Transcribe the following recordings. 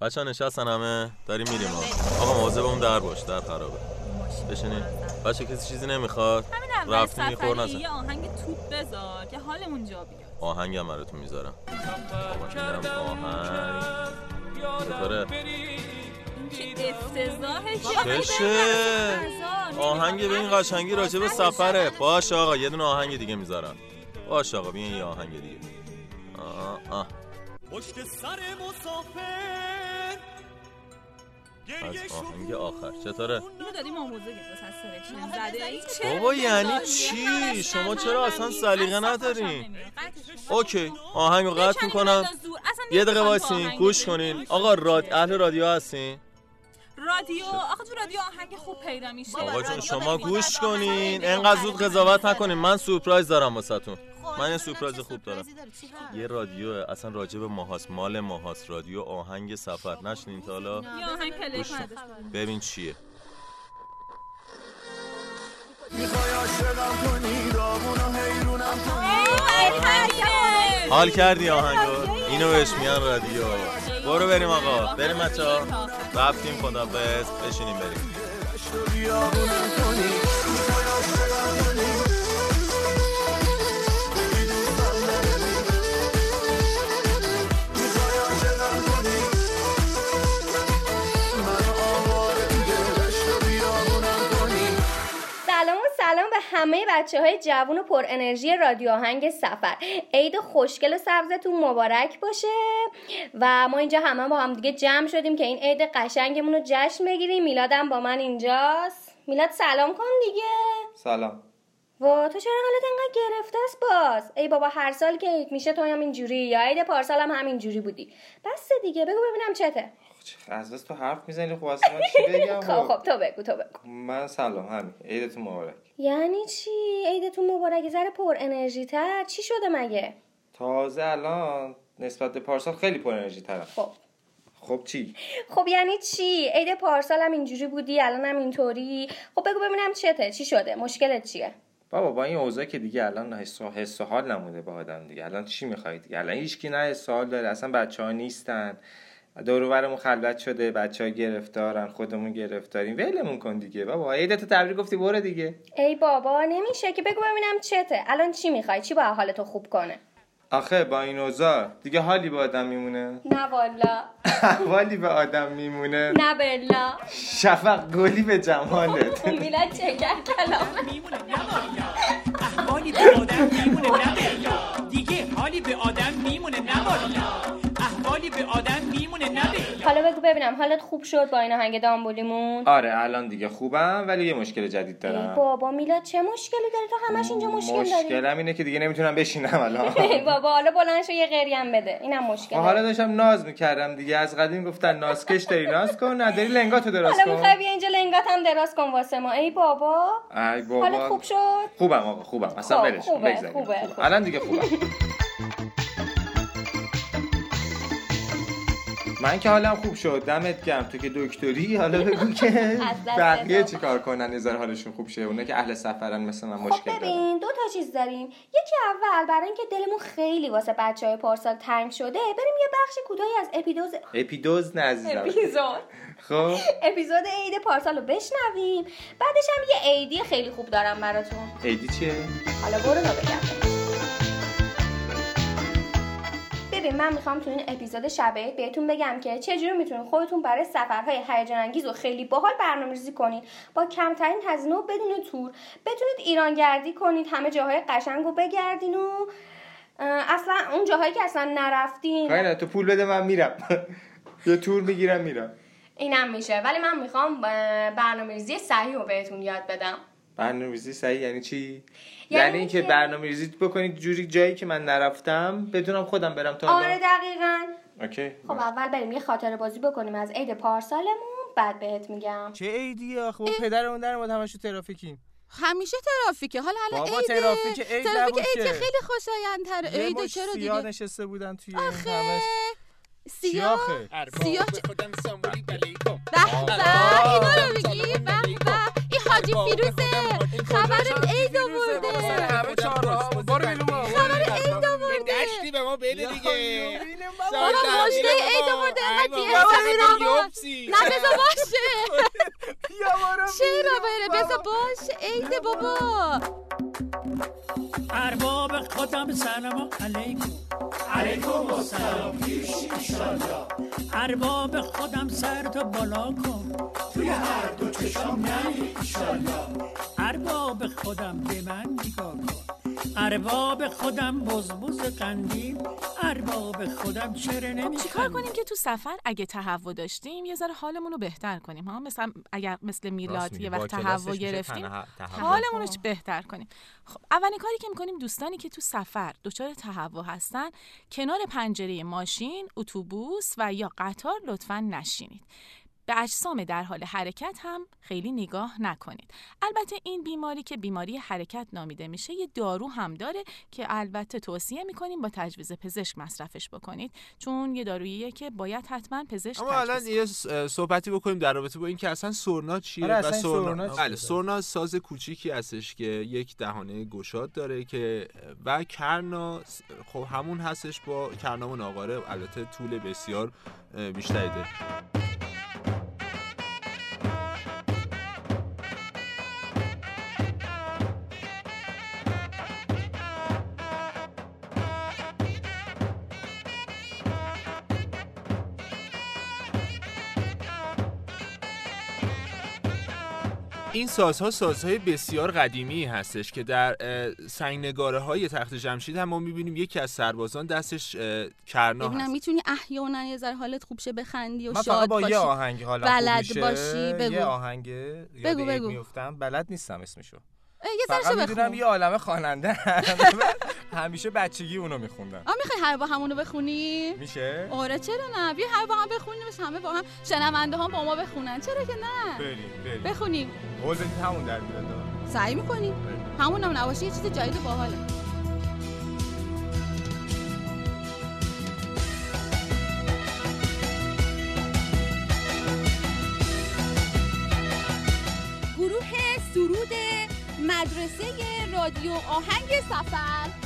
بچه ها نشستن همه داریم میریم ها آقا مواظب اون در باش در خرابه. بشینین بچه کسی چیزی نمی‌خواد؟ همین اول سفری یه آهنگ توپ بذار که حالمون جا بیاد. آهنگ هم براتون می‌ذارم. آهنگ چطوره چشه آهنگ به این قشنگی راجع به سفره. باش آقا یه دونه آهنگ دیگه می‌ذارم. باش آقا بیاین یه آهنگ دیگه. آه آه. پشت سر مسافر. از آهنگ آخر. چطوره اینو دادیم آموزه گرفت. بابا یعنی؟ چی؟ شما چرا اصلا. سلیقه ندارین. اوکی آهنگو قطع بکنیم می‌کنم. یه دقیقه وایسین آهنگ گوش. کنین. آقا. راد... اهل رادیو هستین؟ رادیو آخه تو رادیو آهنگ خوب پیدا میشه. آقا جون شما. گوش آهنگ کنین. انقدر زود قضاوت نکنین. من سورپرایز دارم واسهتون. من یه سورپرایز خوب دارم. یه رادیو اصلا راجع به ماهاست مال ماهاست رادیو آهنگ سفر. نشنین تا حالا. ببین چیه. حال کردی آهنگو. اینو بهش میان رادیو. برو بریم آقا. بریم بچه ها رفتیم خدا بس بشینیم بریم. به همه بچه های جوون و پر انرژی رادیو آهنگ سفر. عید خوشگل و سبزتون مبارک باشه. و ما اینجا همه با هم دیگه جمع شدیم که این عید قشنگمون رو جشن بگیریم. میلادم با من اینجاست. میلاد سلام کن دیگه. سلام. وا تو چرا حالت انقدر گرفته است باز؟ ای بابا هر سال که عید میشه تو هم اینجوری یا عید پارسال هم همینجوری بودی. بس دیگه بگو ببینم چته. از بس تو حرف می‌زنی خب اصلا من چی بگم؟ خب خب تو بگو تو بگو. من سلام همین. عیدتون مبارک. یعنی چی؟ عیدتون مبارک ذره پر انرژی تر؟ چی شده مگه؟ تازه الان نسبت به پارسال خیلی پر انرژی ترم خب. خب چی؟ خب یعنی چی؟ عید پارسال هم اینجوری بودی الان هم اینطوری؟ خب بگو ببینم چته. چی شده؟ مشکلت چیه؟ بابا با این اوضاع که دیگه الان حس و حال نموده با آدم دیگه. الان چی می‌خواید دیگه؟ الان هیچکی نه حس حال داره. اصلا بچه ها نیستن. دور و برمون خلوت شده بچه ها گرفتارن خودمون گرفتاریم. ولمون کن دیگه. بابا عیدت تبریک گفتی برو دیگه. ای بابا نمیشه که بگو ببینم چته. الان چی می‌خوای؟ چی با حالتو خوب کنه؟ آخه با این اوضاع دیگه حالی به آدم میمونه. نه والا. احوالی به آدم میمونه. نه بلا. شفق گلی به جمالت. میلاد چکر کلامه. میمونه نبالا احوالی به آدم میمونه نبالا دیگه حالی به آدم میمونه نبالا احوالی به آدم میمونه حالا بگو ببینم حالت خوب شد با این آهنگ دامبولیمون؟ آره الان دیگه خوبم ولی یه مشکل جدید ای دارم بابا میلاد چه مشکلی داری تو همش اینجا مشکل داری. مشکلم اینه که دیگه نمی‌تونم بشینم الان. بابا حالا بلند شو یه قریم بده. اینم مشکل حالا داشتم ناز می‌کردم دیگه. از قدیم گفتن نازکش داری ناز کن. نداری لنگاتو دراز حالا می‌خوای کن بیا اینجا لنگات هم دراز کن واسه ما. ای بابا. ای حالت بابا خوب شد؟ خوبم آقا خوبم. اصلا خب، ولش کن، خوبه،. خوبه. الان دیگه خوبم. من که حالم خوب شد دمت گرم. تو که دکتری حالا بگو که بقیه. چیکار کنن؟ نظر حالشون خوب شه. اونا که اهل سفرن مثل من خب مشکل دارن. ببین دو تا چیز داریم. یکی اول برای اینکه دلمون خیلی واسه بچه های پارسال تنگ شده بریم یه بخش کوتاهی از اپیدوز اپیدوز نه عزیزم. اپیزود. خب. اپیزود عید پارسال رو بشنویم. بعدش هم یه عیدی خیلی خوب دارم براتون. ایدی چیه؟ حالا برو بگم ببین من می‌خوام تو این اپیزود شب عید بهتون بگم که چجوری می‌تونید خودتون برای سفرهای هیجان انگیز و خیلی باحال برنامه‌ریزی کنید با کمترین هزینه و بدون تور بتونید ایران گردی کنید همه جاهای قشنگ رو بگردین و اصلا اون جاهایی که اصلا نرفتین. نداره، تو پول بده من میرم. یه تور می‌گیرم میرم. اینم میشه. ولی من می‌خوام برنامه ریزی صحیح رو بهتون یاد بدم. برنامه‌ریزی صحیح یعنی چی؟ یعنی یعنی اینکه که- برنامه‌ریزی بکنید جوری جایی که من نرفتم بدونم خودم برم تا آره دقیقا. اوکی. خب اول بریم یه خاطره بازی بکنیم از عید پارسالمون بعد بهت میگم. چه عیدی آخه با پدر اون در ما همشو ترافیکیم. همیشه ترافیکه. حالا الان بابا عیده. ترافیک عید ترافیک عید که. خیلی عیده مش چرا سیاه دیگه؟ نشسته بودن توی آخه. همش. سیاه؟ سیاه به به اینا رو میگی؟ به. حاجی فیروزه خبر عید آورده. همه چهارراه برو بیرون. خبر عید آورده. دشتی به ما بده دیگه. بابا. مجده عید آورده. انقدر چرا یوبسی. نه بذار باشه. چرا بره؟ بذار باشه. عیده بابا. ارباب خودم سلام علیکم. علیکم السلام. ارباب خودم سر تو بالا کن. توی هر دو چشم ارباب خودم به من نگاه کن. ارباب خودم بزبز قندیل ارباب خودم چرا نمی چیکار کنیم که تو سفر اگه تهوع داشتیم یه ذره حالمون رو بهتر کنیم ها؟ مثلا اگر مثل میلاد یه وقت تهوع گرفتیم حالمون رو بهتر کنیم. خب اولین کاری که می‌کنیم دوستانی که تو سفر دچار تهوع هستن کنار پنجره ماشین اتوبوس و یا قطار لطفا نشینید. به اجسام در حال حرکت هم خیلی نگاه نکنید. البته این بیماری که بیماری حرکت نامیده میشه یه دارو هم داره که البته توصیه می‌کنیم با تجویز پزشک مصرفش بکنید. چون یه داروییه که باید حتما پزشک اما الان یه صحبتی بکنیم در رابطه با اینکه اصلا سورنا چیه آره، و این چیه؟ بله سورنا ساز کوچیکی هستش که یک دهانه گشاد داره که و کرنا خب همون هستش با کرنا و ناقاره البته طول بسیار بیشتری داره. این سازها سازهای بسیار قدیمی هستش که در سنگنگاره های تخت جمشید هم ما می‌بینیم یکی از سربازان دستش کرنا ببینم هست می‌تونی احیانا یه ذره حالت خوب شه بخندی و من شاد با باشی یه آهنگ حالا بلد خوب میشه. باشی، بگو. یه آهنگ بگو، بگو. میفتم بلد نیستم اسمشو یه ذره فقط شو می‌دونم بخون یه عالمه خواننده همیشه بچگی اونو میخوندم. آ می‌خوای هر با همونو بخونی؟ میشه؟ آره چرا نه؟ بیا هر با هم بخونیم همه با هم. شنونده هم با ما بخونن. چرا که نه؟ بریم بریم. بخونیم. قول بدید همون در میاد. سعی می‌کنیم همون هم نباشه یه چیز جدید باحاله. گروه سرود مدرسه رادیو آهنگ سفر.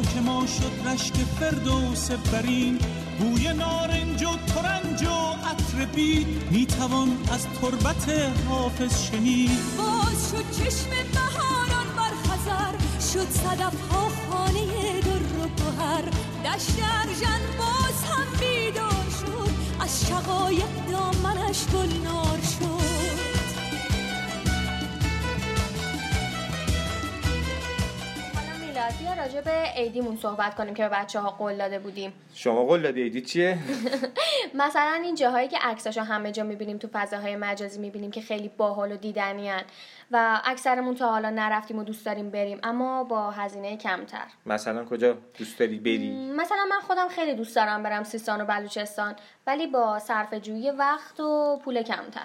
خاک ما شد رشک فردوس برین. بوی نارنج و ترنج و عطر بید. می‌توان از تربت حافظ شنید. باز شد چشم بهاران بر خزر. شد صدف ها خانه در و گوهر دشت ارژن باز هم بیدار شد. از شقایق دامنش گلنار شد. راجع به عیدیمون صحبت کنیم که به بچه ها قول داده بودیم. شما قول دادی ایدی چیه؟ مثلا این جاهایی که عکساشو همه جا می‌بینیم تو فضاهای مجازی می‌بینیم که خیلی باحال و دیدنیان و اکثرمون تا حالا نرفتیم و دوست داریم بریم اما با هزینه کمتر. مثلا کجا دوست داری بری؟ مثلا من خودم خیلی دوست دارم برم سیستان و بلوچستان ولی با صرف جویی وقت و پول کمتر.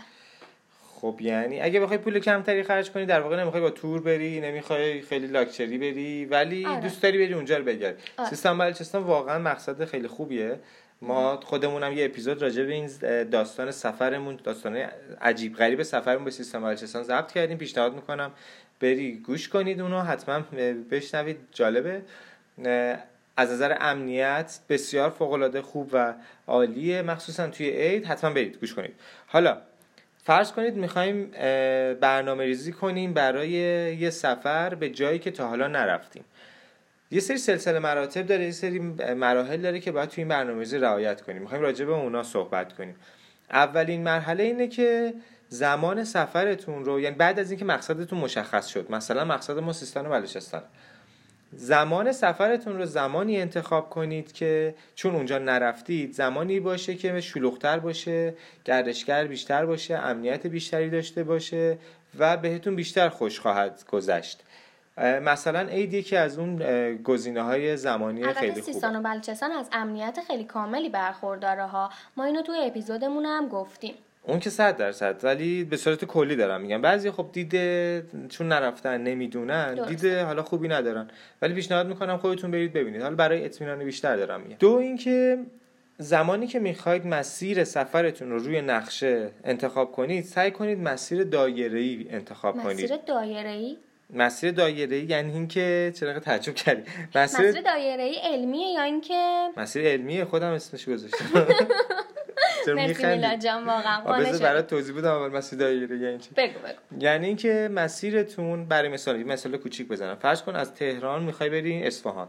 خب یعنی اگه بخوای پول کمتری خرج کنی در واقع نمی‌خوای با تور بری نمی‌خوای خیلی لاکچری بری ولی آره. دوست داری بری اونجا رو بگردی آره. سیستان بلوچستان واقعا مقصد خیلی خوبیه ما خودمونم یه اپیزود راجع به این داستان سفرمون داستان عجیب غریب سفرمون به سیستان بلوچستان ضبط کردیم پیشنهاد می‌کنم بری گوش کنید اونو حتما بشنوید جالبه از نظر امنیت بسیار فوق خوب و عالیه مخصوصا توی عید حتما برید گوش کنید حالا فرض کنید می‌خوایم برنامه ریزی کنیم برای یه سفر به جایی که تا حالا نرفتیم. یه سری سلسله مراتب داره یه سری مراحل داره که باید توی این برنامه‌ریزی رعایت کنیم. می‌خوایم راجع به اونا صحبت کنیم. اولین مرحله اینه که زمان سفرتون رو یعنی بعد از اینکه مقصدتون مشخص شد مثلا مقصد ما سیستان و بلوچستان زمان سفرتون رو زمانی انتخاب کنید که چون اونجا نرفتید زمانی باشه که شلوغتر باشه گردشگر بیشتر باشه امنیت بیشتری داشته باشه و بهتون بیشتر خوش خواهد گذشت. مثلا عید یکی از اون گزینه های زمانی خیلی خوبه. سیستان و بلوچستان از امنیت خیلی کاملی برخورداره ها. ما اینو توی اپیزودمون هم گفتیم. اون که صد درصد ولی به صورت کلی دارم میگم. بعضی خب دیده چون نرفتن نمی‌دونن دیده حالا خوبی ندارن. ولی پیشنهاد می‌کنم خودتون برید ببینید. حالا برای اطمینان بیشتر دارم میگم. دو اینکه زمانی که می‌خواید مسیر سفرتون رو روی نقشه انتخاب کنید سعی کنید مسیر دایره‌ای انتخاب مسیر کنید. مسیر دایره‌ای؟ مسیر دایره یعنی اینکه چرا تعجب کردی؟ مسیر, مسیر دایره علمیه یا اینکه مسیر علمیه خودم اسمش گذاشتم. مرسی میلاد جان واقعا برات توضیح بدم اول مسیر دایره یعنی چی بگو بگو. یعنی اینکه مسیرتون برای مثال مثال کوچیک بزنم. فرض کن از تهران می‌خوای بری اصفهان.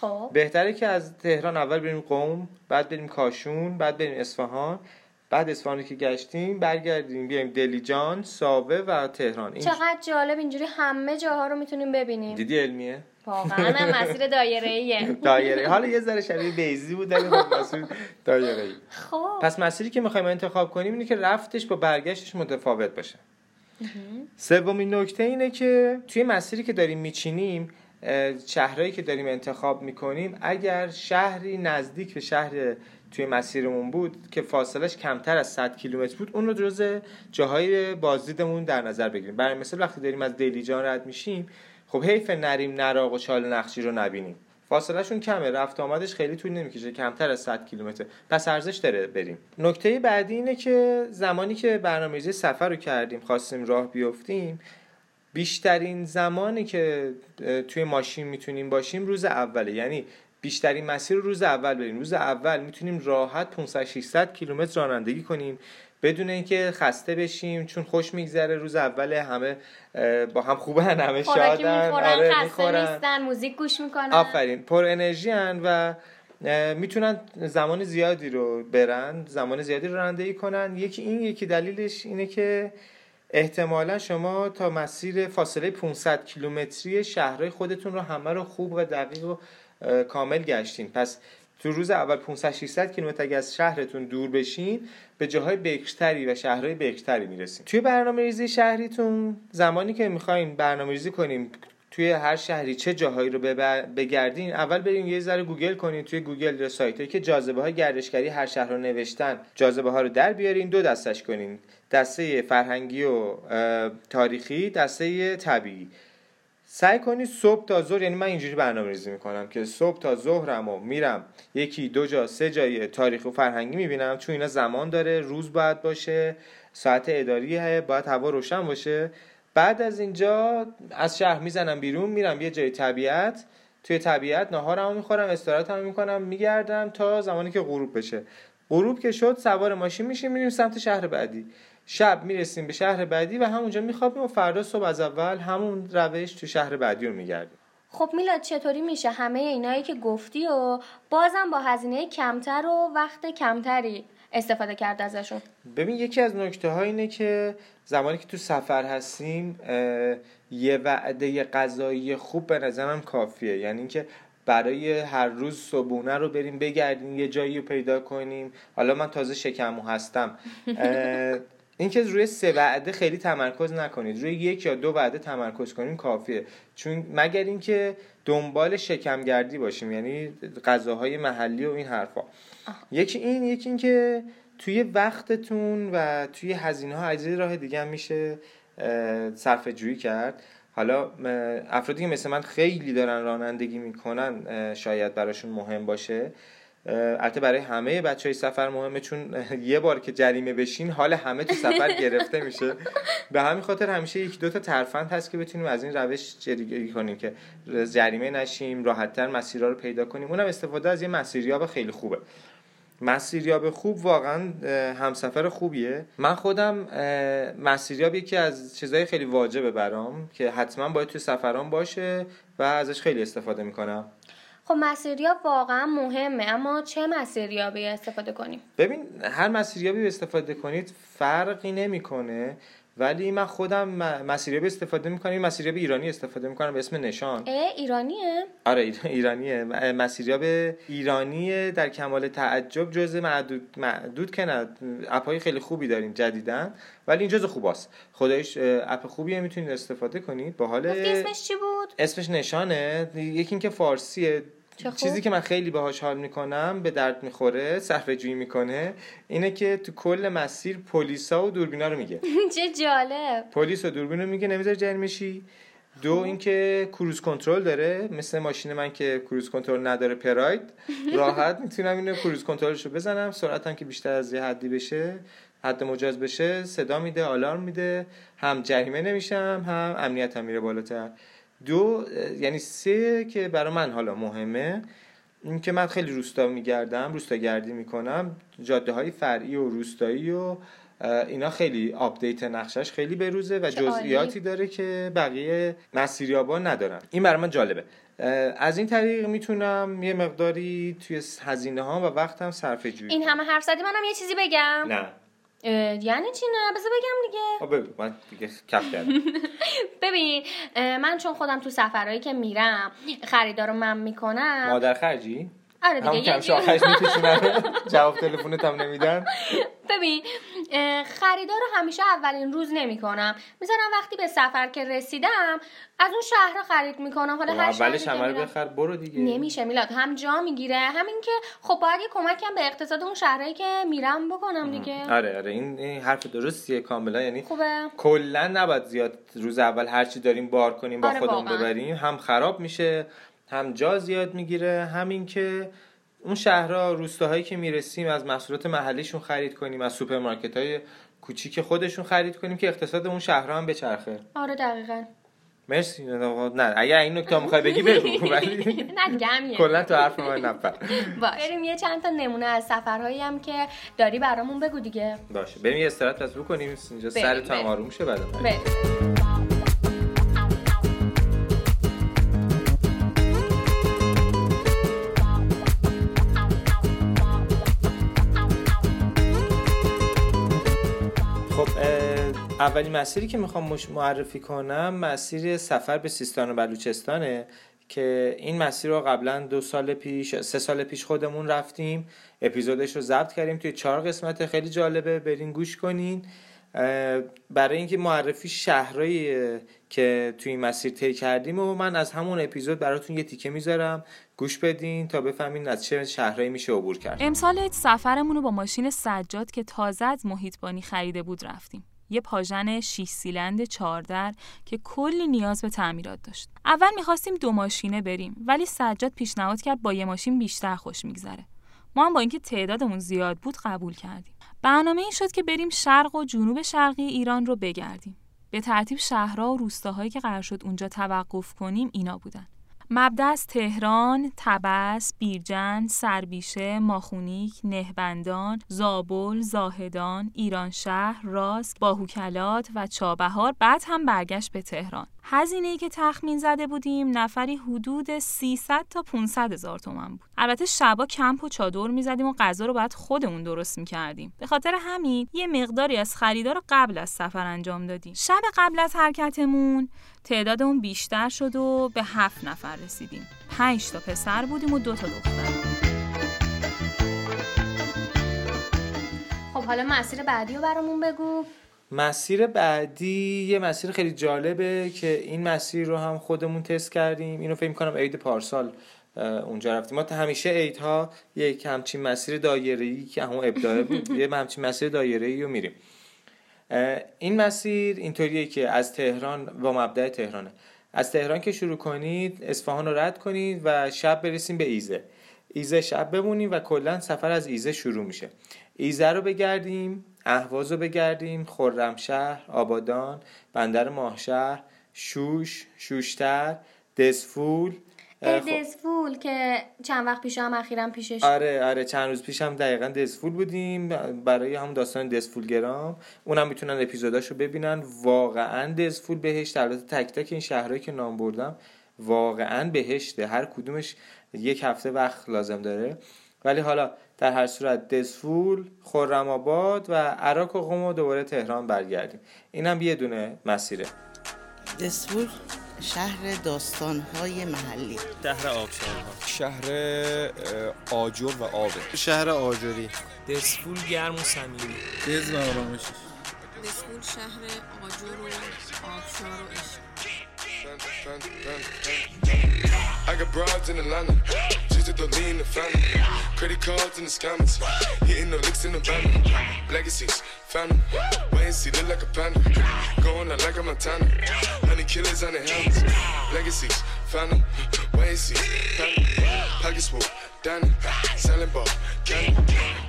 خب. بهتره که از تهران اول بریم قم بعد بریم کاشون بعد بریم اصفهان. بعد اصفهانی که گشتیم برگردیم بیایم دلیجان ساوه و تهران. این چقدر جالب اینجوری همه جاها رو می‌تونیم ببینیم. دیدی علمیه؟ واقعا. مسیر دایره ایه دایره حالا یه ذره شبیه بیزی بود ولی خب مسیر دایره ای خب. پس مسیری که می‌خوایم انتخاب کنیم اینه که رفتش با برگشتش متفاوت باشه. سومین نکته اینه که توی مسیری که داریم میچینیم شهرهایی که داریم انتخاب می‌کنیم اگر شهری نزدیک به شهر توی مسیرمون بود که فاصلش کمتر از 100 کیلومتر بود اون رو جز جاهای بازدیدمون در نظر بگیریم. برای مثل وقتی داریم از دیلیجان رد میشیم خب حیف نریم نراق و چال نقشی رو نبینیم. فاصلهشون کمه رفت آمدش خیلی طول نمی‌کشه کمتر از 100 کیلومتر. پس ارزش داره بریم. نکته بعدی اینه که زمانی که برنامه‌ریزی سفر رو کردیم خواستیم راه بیفتیم بیشترین زمانی که توی ماشین می‌تونیم باشیم روز اوله. یعنی بیشترین مسیر رو روز اول بریم. روز اول می‌تونیم راحت 500 600 کیلومتر رانندگی کنیم. بدون اینکه خسته بشیم چون خوش میگذره روز اول همه با هم خوبه همه شادن آره می‌خورن. نیستن موزیک گوش می‌کنن. آفرین پر انرژی و می‌تونن زمان زیادی رو برن زمان زیادی رو رانندگی کنن. یکی این یکی دلیلش اینه که احتمالا شما تا مسیر فاصله 500 کیلومتری شهرهای خودتون رو همه رو خوب و دقیق و کامل گشتین. پس تو روز اول 500 600 کیلومتر اگه از شهرتون دور بشین به جاهای بکرتری و شهرهای بکرتری می‌رسین. توی برنامه ریزی شهریتون زمانی که می‌خواین برنامه ریزی کنیم توی هر شهری چه جاهایی رو بگردین اول بریم یه ذره گوگل کنین توی گوگل سایتی که جاذبه های گردشگری هر شهر رو نوشتن. جاذبه ها رو در بیارین دو دستش کنین. دسته فرهنگی و تاریخی دسته طبیعی. سعی کنید صبح تا ظهر یعنی من اینجوری برنامه ریزی می‌کنم که صبح تا ظهرم و میرم یکی دو جا سه جای تاریخ و فرهنگی می‌بینم. چون اینا زمان داره روز باید باشه ساعت اداریه باید هوا روشن باشه. بعد از اینجا از شهر می‌زنم بیرون میرم یه جای طبیعت. توی طبیعت ناهارمو می‌خورم استراحتمو می‌کنم میگردم تا زمانی که غروب بشه. غروب که شد سوار ماشین میشیم میریم سمت شهر بعدی. شب می‌رسیم به شهر بعدی و همونجا میخوابیم و فردا صبح از اول همون روش تو شهر بعدی رو میگردیم. خب میلاد چطوری میشه؟ همه اینایی که گفتی و بازم با هزینه کمتر و وقت کمتری استفاده کرد ازشون. ببین یکی از نکته ها اینه که زمانی که تو سفر هستیم یه وعده غذایی خوب به نظرم کافیه. یعنی اینکه برای هر روز صبونه رو بریم بگردیم یه جایی رو پیدا کنیم. حالا من تازه شکمو هستم. اینکه روی سه وعده خیلی تمرکز نکنید. روی یک یا دو وعده تمرکز کنیم کافیه. چون مگر اینکه دنبال شکمگردی باشیم یعنی غذاهای محلی و این حرفا. یکی این یکی این که توی وقتتون و توی هزینه ها اجزای راه دیگه هم میشه صرف جویی کرد. حالا افرادی که مثل من خیلی دارن رانندگی می‌کنن شاید براشون مهم باشه. البته برای همه بچه های سفر مهمه چون یه بار که جریمه بشین حال همه تو سفر گرفته میشه. به همین خاطر همیشه یک دو تا ترفند هست که بتونیم از این روش جلوگیری کنیم که جریمه نشیم راحتتر مسیرها رو پیدا کنیم. اونم استفاده از یه مسیریاب خیلی خوبه. مسیریاب خوب واقعا همسفر خوبیه. من خودم مسیریاب یکی از چیزهای خیلی واجبه برام که حتما باید توی سفران باشه و ازش خیلی استفاده می‌کنم. خب مسیریاب واقعا مهمه اما چه مسیریابی استفاده کنیم؟ ببین هر مسیریابی استفاده کنید فرقی نمی‌کنه ولی من خودم مسیریابی استفاده می‌کنم مسیریاب ایرانی استفاده می‌کنم به اسم نشان. اه ایرانیه؟ آره ایرانیه. مسیریاب ایرانی در کمال تعجب جز معدود معدود که نه اپای خیلی خوبی داریم جدیدن ولی این جز خوباست خدایش اپ خوبیه می‌تونید استفاده کنید. با حال اسمش چی بود؟ اسمش نشانه. یکی اینکه فارسیه. چیزی که من خیلی باهاش حال می‌کنم به درد می‌خوره صرفه جویی می‌کنه اینه که تو کل مسیر پلیسا و دوربینا رو میگه. چه جالب. پلیس و دوربین رو میگه نمی‌ذاره جریمه شی دو اینکه کروز کنترل داره. مثل ماشین من که کروز کنترل نداره پراید. راحت می‌تونم اینو کروز کنترلشو بزنم. سرعتم که بیشتر از یه حدی بشه حد مجاز بشه صدا میده آلارم میده. هم جریمه نمیشم هم امنیت هم میره بالاتر. دو یعنی سه که برای من حالا مهمه این که من خیلی روستا میگردم روستا گردی می‌کنم جاده های فرعی و روستایی و اینا خیلی آپدیت نقشش خیلی بروزه و جزئیاتی داره که بقیه مسیریابا ندارن. این برای من جالبه. از این طریق می‌تونم یه مقداری توی هزینه ها و وقتم صرفه جویی این همه حرف زدی؟ منم یه چیزی بگم. نه. یعنی چی نه؟ بذار بگم دیگه. ببین من دیگه کف کردم. ببین من چون خودم تو سفرهایی که میرم خریدارو من می‌کنم. مادر خرجی؟ آره دیگه هم کمش جواب تلفنت هم نمیدن. ببین خریدار رو همیشه اولین روز نمی کنم می‌ذارم وقتی به سفر که رسیدم از اون شهر خرید می‌کنم. حالا هر اولش عمل بخر برو دیگه. نمیشه میلاد هم جا می‌گیره. همین که خب باید یه کمکم به اقتصاد اون شهرهایی که میرم بکنم دیگه. آره آره این, این حرف درستیه کاملا. یعنی خوبه. کلا نباید زیاد روز اول هرچی داریم بار کنیم با آره خودمون ببریم هم خراب میشه هم جا زیاد می‌گیره همین که اون شهرها روستاهایی که می‌رسیم از محصولات محلیشون خرید کنیم از سوپرمارکت های کوچیک خودشون خرید کنیم که اقتصاد اون شهرها هم بچرخه. آره دقیقا. مرسی. نه اگر این نکته می‌خوای بگی بگو. ولی نه دیگه کلا تو حرف من نپر بریم یه چند تا نمونه از سفرهایی هم که داری برامون بگو دیگه. باشه. بریم یه استراحت پس بکنیم. اینجا سر تو آروم شه بعد اولین مسیری که می‌خوام معرفی کنم مسیر سفر به سیستان و بلوچستانه که این مسیر رو قبلا دو سال پیش سه سال پیش خودمون رفتیم. اپیزودش رو ضبط کردیم توی چهار قسمت. خیلی جالبه برین گوش کنین. برای اینکه معرفی شهرهایی که توی این مسیر طی کردیم و من از همون اپیزود براتون یه تیکه می‌ذارم. گوش بدین تا بفهمین از چه شهرهایی میشه عبور کرد امسال سفرمون رو با ماشین سجاد که تازه از محیطبانی خریده بود رفتیم. یه پاژن 6 سیلند 14 که کلی نیاز به تعمیرات داشت. اول می‌خواستیم دو ماشینه بریم ولی سجاد پیشنهاد کرد با یه ماشین بیشتر خوش میگذره. ما هم با اینکه تعدادمون زیاد بود قبول کردیم. برنامه این شد که بریم شرق و جنوب شرقی ایران رو بگردیم. به ترتیب شهرها و روستاهایی که قرار شد اونجا توقف کنیم اینا بودن. مبدا از تهران، تبس، بیرجن، سربیشه، ماخونیک، نهبندان، زابل، زاهدان، ایرانشهر، راست، باهوکلات و چابهار بعد هم برگشت به تهران. هزینه ای که تخمین زده بودیم نفری حدود 300 تا 500 هزار تومن بود. البته شبا کمپ و چادر می‌زدیم و غذا رو باید خودمون درست می‌کردیم. به خاطر همین یه مقداری از خریدار رو قبل از سفر انجام دادیم. شب قبل از حرکتمون تعدادمون بیشتر شد و به هفت نفر رسیدیم. پنج تا پسر بودیم و دو تا دختر. خب حالا مسیر بعدی رو برامون بگو. مسیر بعدی یه مسیر خیلی جالبه که این مسیر رو هم خودمون تست کردیم. اینو فکر کنم عید پارسال اونجا رفتیم. ما تا همیشه عید ها یک همچین مسیر دایره که همون ابداع بود یه همچین مسیر دایره رو میریم. این مسیر اینطوریه که از تهران با مبدع تهرانه. از تهران که شروع کنید اصفهان رو رد کنید و شب برسیم به ایزه. ایزه شب بمونیم و کلا سفر از ایزه شروع میشه. ایزه رو بگردیم. اهواز رو بگردیم خرمشهر آبادان بندر ماهشهر شوش شوشتر دسفول دزفول که چند وقت پیش هم اخیرا پیشش آره آره چند روز پیش هم دقیقا دزفول بودیم برای هم داستان دزفول گرام اونم می‌تونن اپیزوداشو ببینن. واقعا دزفول بهشت البته تک تک این شهرهایی که نام بردم واقعا بهشته. هر کدومش یک هفته وقت لازم داره. ولی حالا در هر صورت دزفول خرم آباد و عراق و قم و دوباره تهران برگردیم. اینم یه دونه مسیره. دزفول شهر داستانهای محلی. شهر آبشارها. شهر آجر و آبه شهر آجری. دسفول گرم و صمیمی. دز و آرامش دسفول شهر آجر و آبشار و عشق. I got broads in Atlanta, just to lean the family. Credit cards in the scammers, hitting the licks in the van. Legacies, family, wait and see, look like a panda. Going out like a Montana, honey killers on the helmets. Legacies, family, wait and see, family. Pockets full, Danny, selling ball, candy.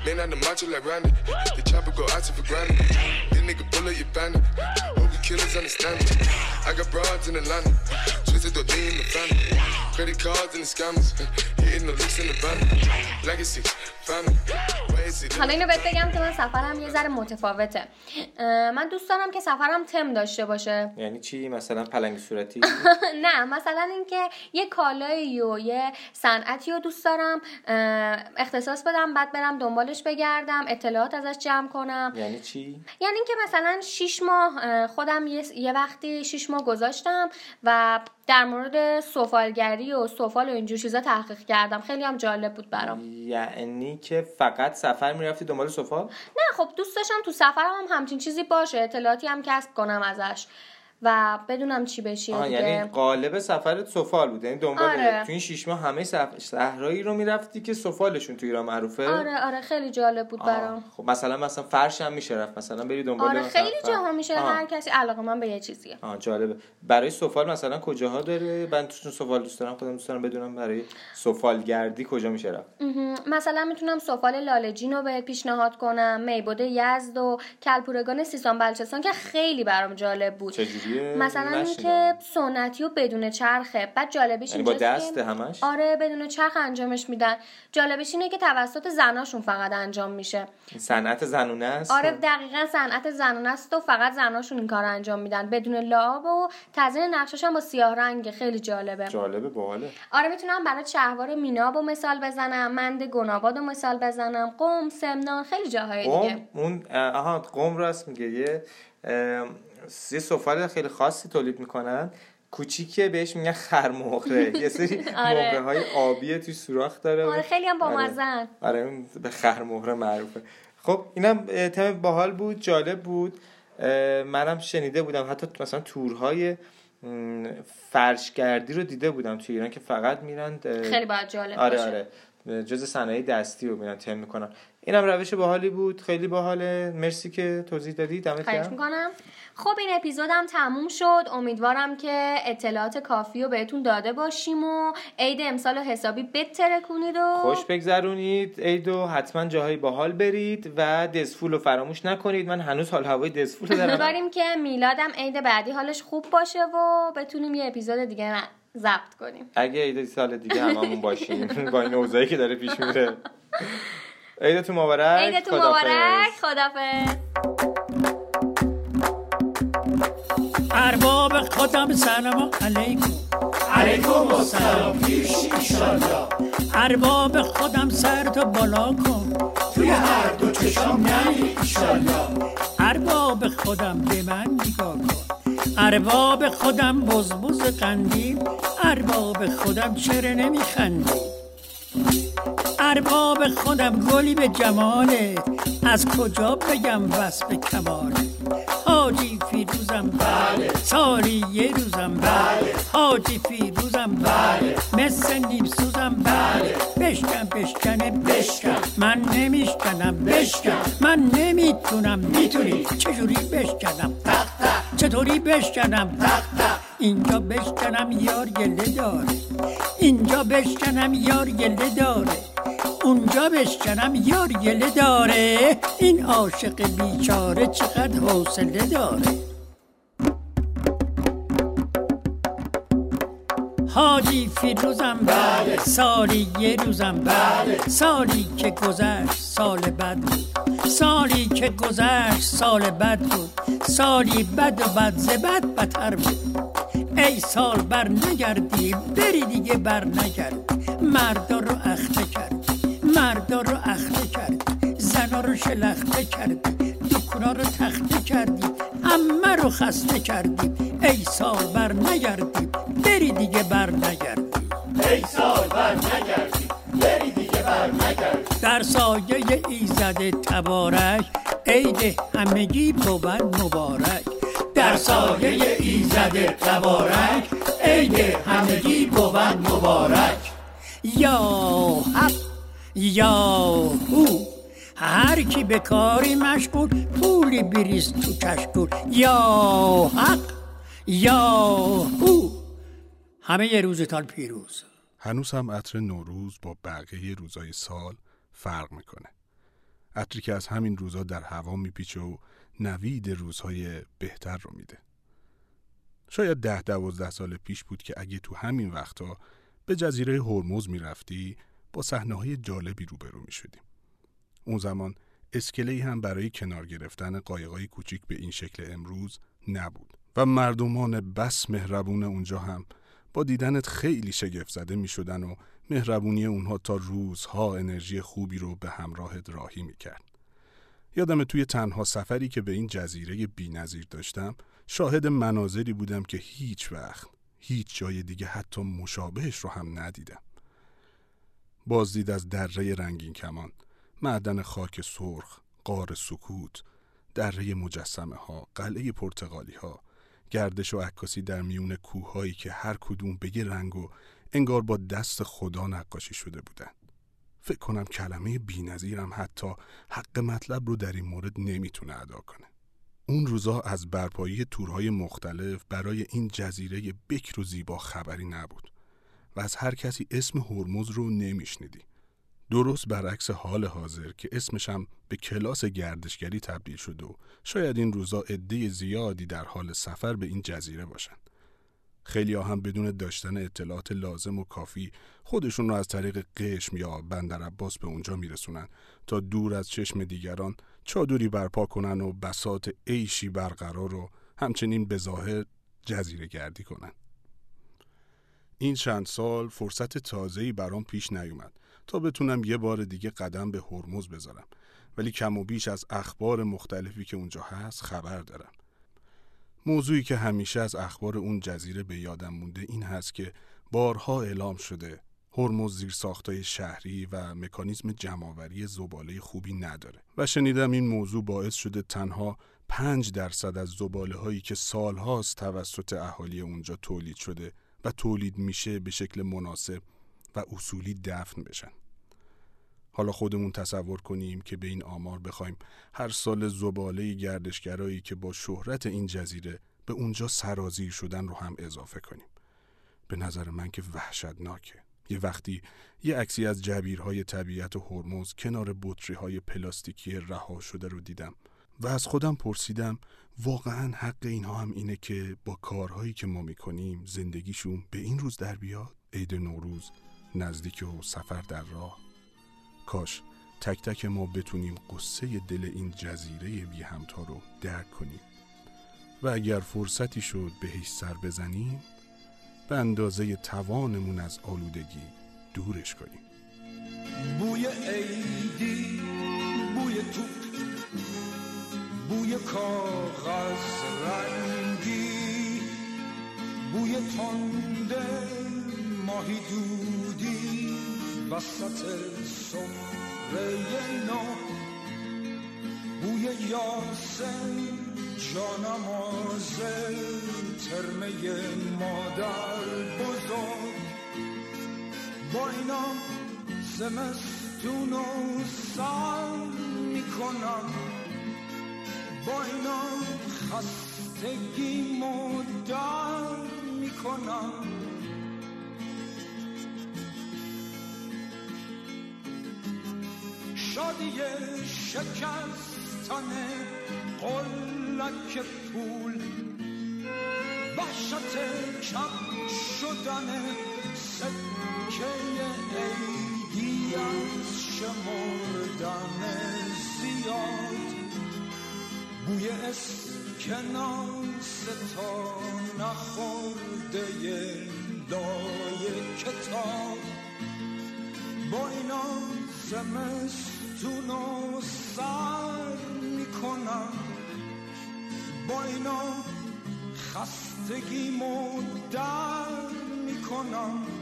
Man on the macho like Randy, the chopper go out to for granted. This nigga bullet, you bandit. Killers understand me. I got broads in Atlanta, twisted the lean in the family. Credit cards and the scammers, hitting the licks in the van. Legacy, family. حالا اینو بهت بگم که من سفرم یه ذره متفاوته. من دوست دارم که سفرم تم داشته باشه. یعنی چی؟ مثلا پلنگ صورتی؟ نه مثلا اینکه یه کالایی و یه صنعتی رو دوست دارم. اختصاص بدم بعد برم دنبالش بگردم اطلاعات ازش جمع کنم. یعنی چی؟ یعنی اینکه مثلا شیش ماه خودم یه, وقتی شیش ماه گذاشتم و در مورد سفالگری و سفال و اینجور چیزا تحقیق کردم. خیلی هم جالب بود برام. یعنی که فقط سفر می‌رفتی دنبال سفال نه خب دوست داشتم تو سفرم هم همچین چیزی باشه. اطلاعاتی هم کسب کنم ازش. و بدونم چی بشه یعنی قالب سفرت سفال بود. یعنی دنبال آره. تو این شش ماه همه صحرایی رو می‌رفتی که سفالشون تو ایران معروفه؟ آره آره. خیلی جالب بود برام. خب مثلا مثلا فرش هم میشه رفت. مثلا بری دنبال آره خیلی جاها میشه. آه. هر کسی علاقه من به یه چیزیه. آه جالبه. برای سفال مثلا کجاها داره؟ من تو سفال دوست دارم خودم دوست دارم بدونم برای سفالگردی کجا میشه رفت. مثلا می‌تونم سفال لالجین رو بهت پیشنهاد کنم میبود یزد و کلپورگان سیستان بلوچستان که خیلی برام جالب بود. چجوری مثلا اینکه سنتی و بدون چرخه. بعد جالبش یعنی با دست همش؟ آره بدون چرخ انجامش میدن. جالبش اینه که توسط زناشون فقط انجام میشه. صنعت زنونه است؟ آره دقیقا صنعت زنونه است و فقط زناشون این کار انجام میدن. بدون لعاب و تزیین نقشش هم با سیاه رنگ خیلی جالبه. جالبه باحاله. آره می‌تونم برای شهوار میناب و مثال بزنم مند گناباد و مثال بزنم. قم سمنان خیلی جاهای دیگه. اون آها قم راست میگه. یه یه سفال خیلی خاصی تولید می‌کنن. کوچیکه بهش میگن خرمغره یه سری آره. های آبی توی سوراخ داره. آره خیلی هم بامزن آره. آره به خرمغره معروفه. خب اینم تم باحال بود جالب بود. منم شنیده بودم. حتی مثلا تورهای فرشگردی رو دیده بودم توی ایران که فقط میرن خیلی باید جالب آره باشه. آره. جز صنایع دستی رو میرن تم می‌کنن. اینم روش باحالی بود. خیلی باحاله. مرسی که توضیح دادی. دمت گرم. می‌کنم. خب این اپیزودم تموم شد. امیدوارم که اطلاعات کافی رو بهتون داده باشیم و عید امسال حسابی بتره کنید و خوش بگذرونید. عیدو حتما جاهای باحال برید و دزفول رو فراموش نکنید. من هنوز حال هوای دزفول دارم. امیدواریم که میلادم عید بعدی حالش خوب باشه و بتونیم یه اپیزود دیگه ضبط کنیم. اگه عید سال دیگه هممون باشیم با این اوضاعی که داره پیش میره. عیدتون مبارک. عیدتون مبارک. خدافظ. ارباب خودم سلام علیکم. علیکم و سلام پیش ایشالله ارباب خودم سر تو بالا کن. توی هر دو چشام نمی ایشالله ارباب خودم به من نگاه کن. ارباب خودم بزبز قندیل. ارباب خودم چرا نمیخندی؟ ارباب خودم گلی به جماله. از کجا بگم وصف کماله حاجی فیروزم بله. سالی یه روزم بله. حاجی فیروزم بله. مثل نیم سوزم بله. بشکن بشکنه بشکن. من نمیشکنم بشکن. من نمی‌تونم. می‌تونی. چجوری بشکنم؟ چطوری بشکنم؟ اینجا بشکنم یار گله داره. اینجا بشکنم یار گله داره. اونجا بشکنم یار گله داره. این عاشق بیچاره چقدر حوصله داره. حاجی فیروزم بله سالی یه روزم بله. سالی که گذشت سال بد بود. سالی که گذشت سال بد بود. سالی بد و بد زبد بدتر بود. ای سال بر نگردی بری دیگه بر نگردی مردا رو اخته کردی مردا رو اخته کردی زنا رو شلخته کردی دکونا رو تخته کردی. همه رو خسته کردی. ای سال بر نگردی ایزد تبارک عید همگی بود مبارک. در سایه ایزد تبارک عید همگی بود مبارک. یا حق یا هو هر کی به کاری مشغول پولی بریز تو کشکول. یا حق یا هو همه روزتان پیروز. هنوز هم عطر نوروز با بقیه روزای سال فرق می‌کنه. عطری که از همین روزا در هوا میپیچه و نوید روزهای بهتر رو میده. شاید ده دوازده سال پیش بود که اگه تو همین وقتا به جزیره هرمز می‌رفتی با صحنه های جالبی روبرو می‌شدیم. اون زمان اسکله هم برای کنار گرفتن قایقای کوچیک به این شکل امروز نبود و مردمان بس مهربون اونجا هم با دیدنت خیلی شگفت زده می شدن و مهربونی اونها تا روزها انرژی خوبی رو به همراهت راهی می کرد. یادم توی تنها سفری که به این جزیره بی نظیر داشتم شاهد مناظری بودم که هیچ وقت هیچ جای دیگه حتی مشابهش رو هم ندیدم. بازدید از دره رنگین کمان، معدن خاک سرخ، قار سکوت، دره مجسمه ها، قلعه پرتغالی ها، گردش و عکاسی در میون کوههایی که هر کدوم به یه رنگ و انگار با دست خدا نقاشی شده بودن. فکر کنم کلمه بینظیرم حتی حق مطلب رو در این مورد نمی‌تونه ادا کنه. اون روزا از برپایی تورهای مختلف برای این جزیره بکر و زیبا خبری نبود و از هر کسی اسم هرمز رو نمیشنیدی. درست برعکس حال حاضر که اسمشم به کلاس گردشگری تبدیل شده و شاید این روزا عده زیادی در حال سفر به این جزیره باشن. خیلی هم بدون داشتن اطلاعات لازم و کافی خودشون رو از طریق قشم یا بندر عباس به اونجا میرسونن تا دور از چشم دیگران چادری برپا کنن و بسات عیشی برقرار و همچنین به ظاهر جزیره گردی کنن. این چند سال فرصت تازه‌ای برام پیش نیومد تا بتونم یه بار دیگه قدم به هرمز بذارم. ولی کم و بیش از اخبار مختلفی که اونجا هست خبر دارم. موضوعی که همیشه از اخبار اون جزیره به یادم مونده این هست که بارها اعلام شده هرمز زیر ساختای شهری و مکانیزم جمعآوری زباله خوبی نداره و شنیدم این موضوع باعث شده تنها پنج درصد از زباله هایی که سالهاست توسط اهالی اونجا تولید شده و تولید میشه به شکل مناسب و اصولی دفن بشن. حالا خودمون تصور کنیم که به این آمار بخوایم هر سال زباله گردشگرایی که با شهرت این جزیره به اونجا سرازیر شدن رو هم اضافه کنیم. به نظر من که وحشتناکه. یه وقتی یه عکسی از جبیرهای طبیعت و هرمز کنار بطری های پلاستیکی رها شده رو دیدم و از خودم پرسیدم واقعا حق اینها هم اینه که با کارهایی که ما می‌کنیم زندگیشون به این روز در بیاد؟ عید نوروز. نزدیک و سفر در راه. کاش تک تک ما بتونیم قصه دل این جزیره بی همتا رو درک کنیم. و اگر فرصتی شد بهش سر بزنیم به اندازه توانمون از آلودگی دورش کنیم. بوی عیدی بوی توپ بوی کاغذ رنگی بوی تنده ماهی دودی وسط سفره نو بوی یاسم جانماز ترمه مادر بزرگ با اینا زمستون و سال می‌کنم با اینا خستگی مدر می‌کنم شادی شکستن قلک پول وحشت کم شدن سکه عیدی از شمردن زیاد. بوی اسکناس تا نخورده لای کتاب. با اینا زمستون و سر می‌کنم. با اینا خستگی در می‌کنم.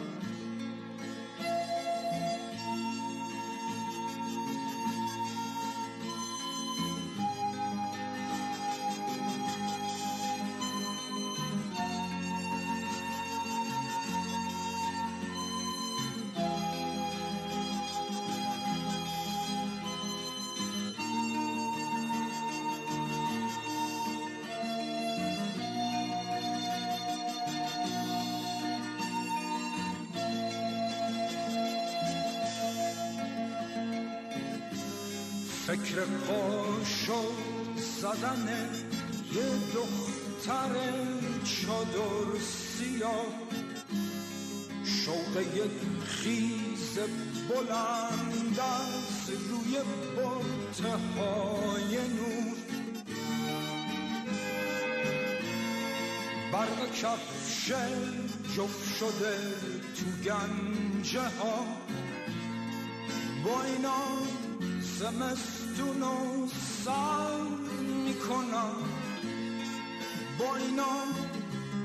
فکر پاشو زدن یه دختر چادر سیاه. شوق یک خیز بلند از روی های نور. برق کفش جفت شده تو گنجه ها با اینا زمستون و سر می‌کنم با اینا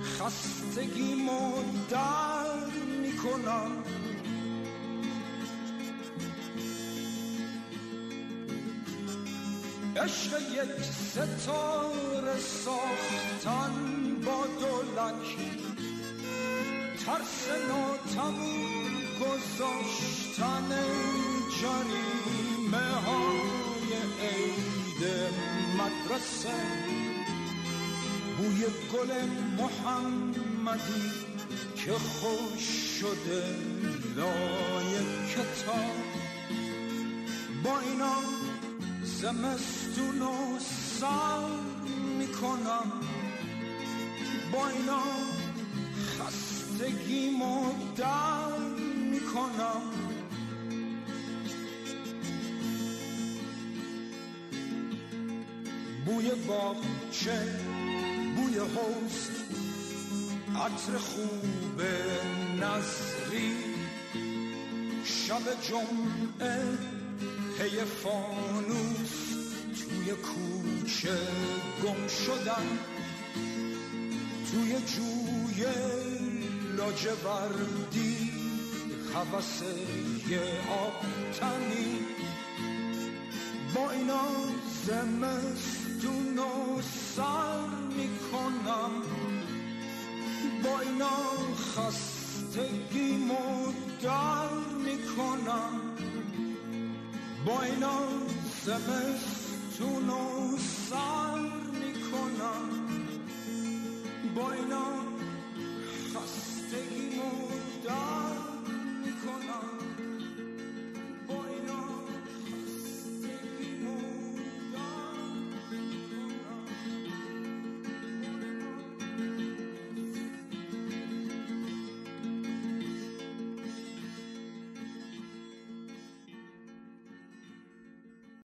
خستگی در می‌کنم عشق یک ستاره ساختن با دولک ترس ناتمون گذاشتن جریمه های عید مدرسه. بوی گل محمدی که خوش شده لای کتاب. با اینا زمستون و سر می‌کنم. با اینا خستگی در می‌کنم. بوی باغچه بوی حوز عطر خوب نظری. شب جمعه پی فانوس. توی کوچه گم شدن توی جوی لاجوردی حوث یه آبتنی. با اینا بدون و سر می‌کنم. با اینا خستگی مدر می‌کنم. با اینا زمستون و سر می‌کنم. با اینا خستگی مدر